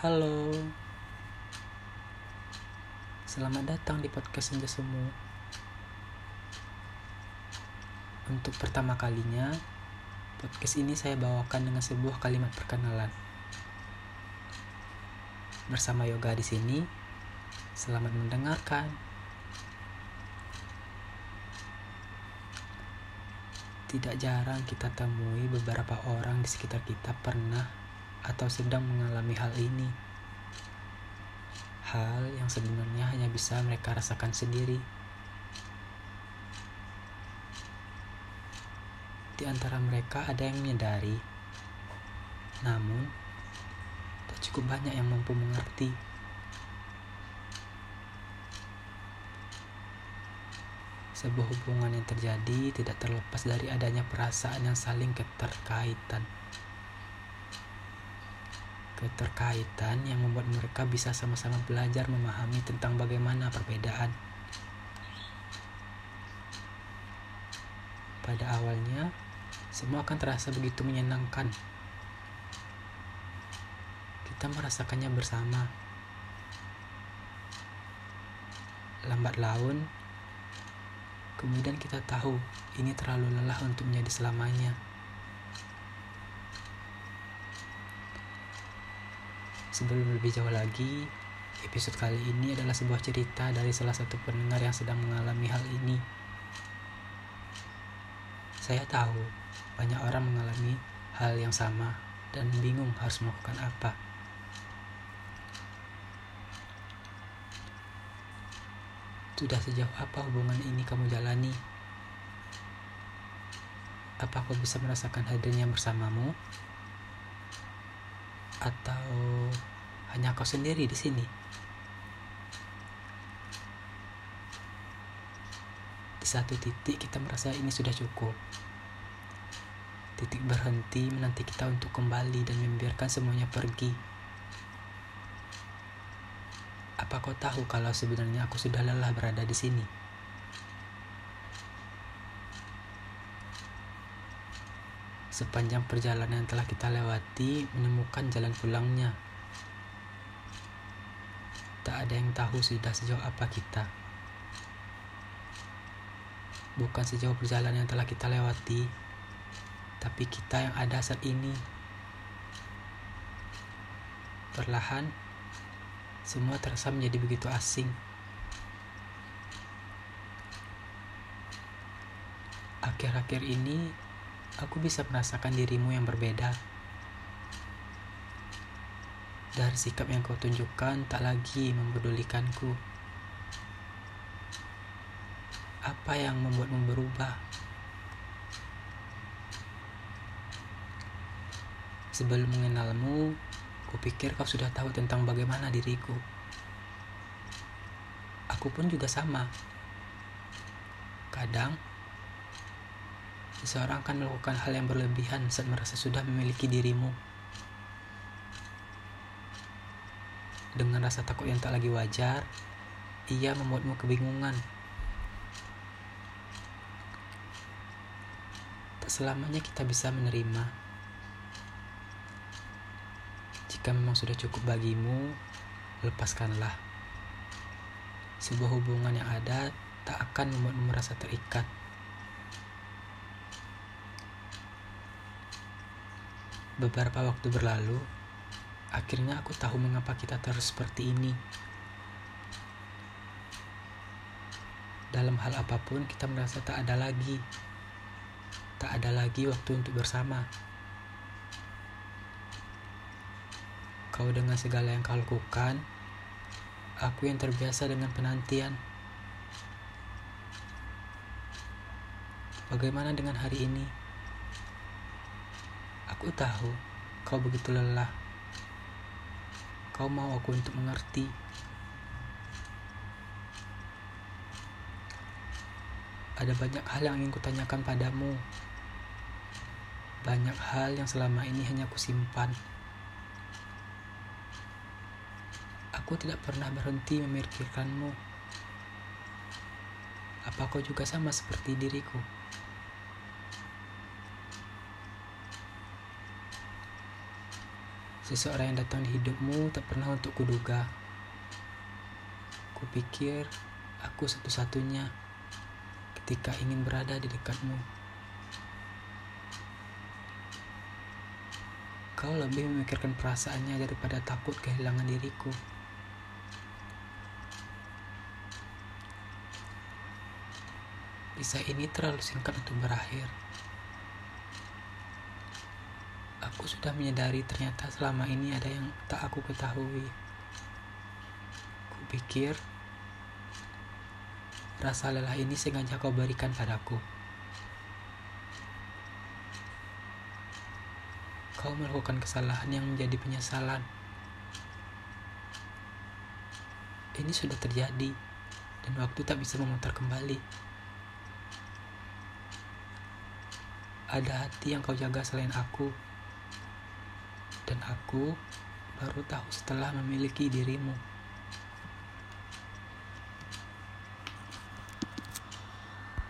Halo. Selamat datang di podcast Senja Semu. Untuk pertama kalinya Podcast ini saya bawakan dengan sebuah kalimat perkenalan. Bersama Yoga di sini Selamat mendengarkan. Tidak jarang kita temui beberapa orang di sekitar kita pernah atau sedang mengalami hal ini hal yang sebenarnya hanya bisa mereka rasakan sendiri. Di antara mereka ada yang menyadari, namun tak cukup banyak yang mampu mengerti. Sebuah hubungan yang terjadi tidak terlepas dari adanya perasaan yang saling keterkaitan keterkaitan yang membuat mereka bisa sama-sama belajar memahami tentang bagaimana perbedaan. Pada awalnya, semua akan terasa begitu menyenangkan. Kita merasakannya bersama. Lambat laun, kemudian kita tahu ini terlalu lelah untuk menjadi selamanya. Sebelum lebih jauh lagi, episode kali ini adalah sebuah cerita dari salah satu pendengar yang sedang mengalami hal ini. Saya tahu banyak orang mengalami hal yang sama dan bingung harus melakukan apa. Sudah sejauh apa hubungan ini kamu jalani? Apa kau bisa merasakan hadirnya bersamamu? Atau hanya kau sendiri di sini. Di satu titik kita merasa ini sudah cukup. Titik berhenti menanti kita untuk kembali dan membiarkan semuanya pergi. Apa kau tahu kalau sebenarnya aku sudah lelah berada di sini? Sepanjang perjalanan yang telah kita lewati, menemukan jalan pulangnya Tak ada yang tahu sudah sejauh apa kita. Bukan sejauh perjalanan yang telah kita lewati, tapi kita yang ada saat ini. Perlahan, semua terasa menjadi begitu asing. Akhir-akhir ini, aku bisa merasakan dirimu yang berbeda. Dari sikap yang kau tunjukkan tak lagi mempedulikanku. Apa yang membuatmu berubah? Sebelum mengenalmu, kupikir kau sudah tahu tentang bagaimana diriku. Aku pun juga sama. Kadang, seseorang akan melakukan hal yang berlebihan saat merasa sudah memiliki dirimu. Dengan rasa takut yang tak lagi wajar, ia membuatmu kebingungan. Tak selamanya kita bisa menerima. Jika memang sudah cukup bagimu, lepaskanlah. Sebuah hubungan yang ada tak akan membuatmu merasa terikat. Beberapa waktu berlalu, Akhirnya aku tahu mengapa kita terus seperti ini. Dalam hal apa pun kita merasa tak ada lagi. Tak ada lagi waktu untuk bersama. Kau dengan segala yang kau lakukan, aku yang terbiasa dengan penantian. Bagaimana dengan hari ini? Aku tahu kau begitu lelah kau mau aku untuk mengerti. Ada banyak hal yang ingin kutanyakan padamu. Banyak hal yang selama ini hanya kusimpan. Aku tidak pernah berhenti memikirkanmu. Apa kau juga sama seperti diriku? Seseorang yang datang di hidupmu tak pernah untuk kuduga. Kupikir aku satu-satunya ketika ingin berada di dekatmu. Kau lebih memikirkan perasaannya daripada takut kehilangan diriku. Kisah ini terlalu singkat untuk berakhir. Aku sudah menyadari ternyata selama ini ada yang tak aku ketahui. Kupikir rasa lelah ini sengaja kau berikan padaku. Kau melakukan kesalahan yang menjadi penyesalan. Ini sudah terjadi dan waktu tak bisa memutar kembali. ada hati yang kau jaga selain aku. Dan aku baru tahu setelah memiliki dirimu.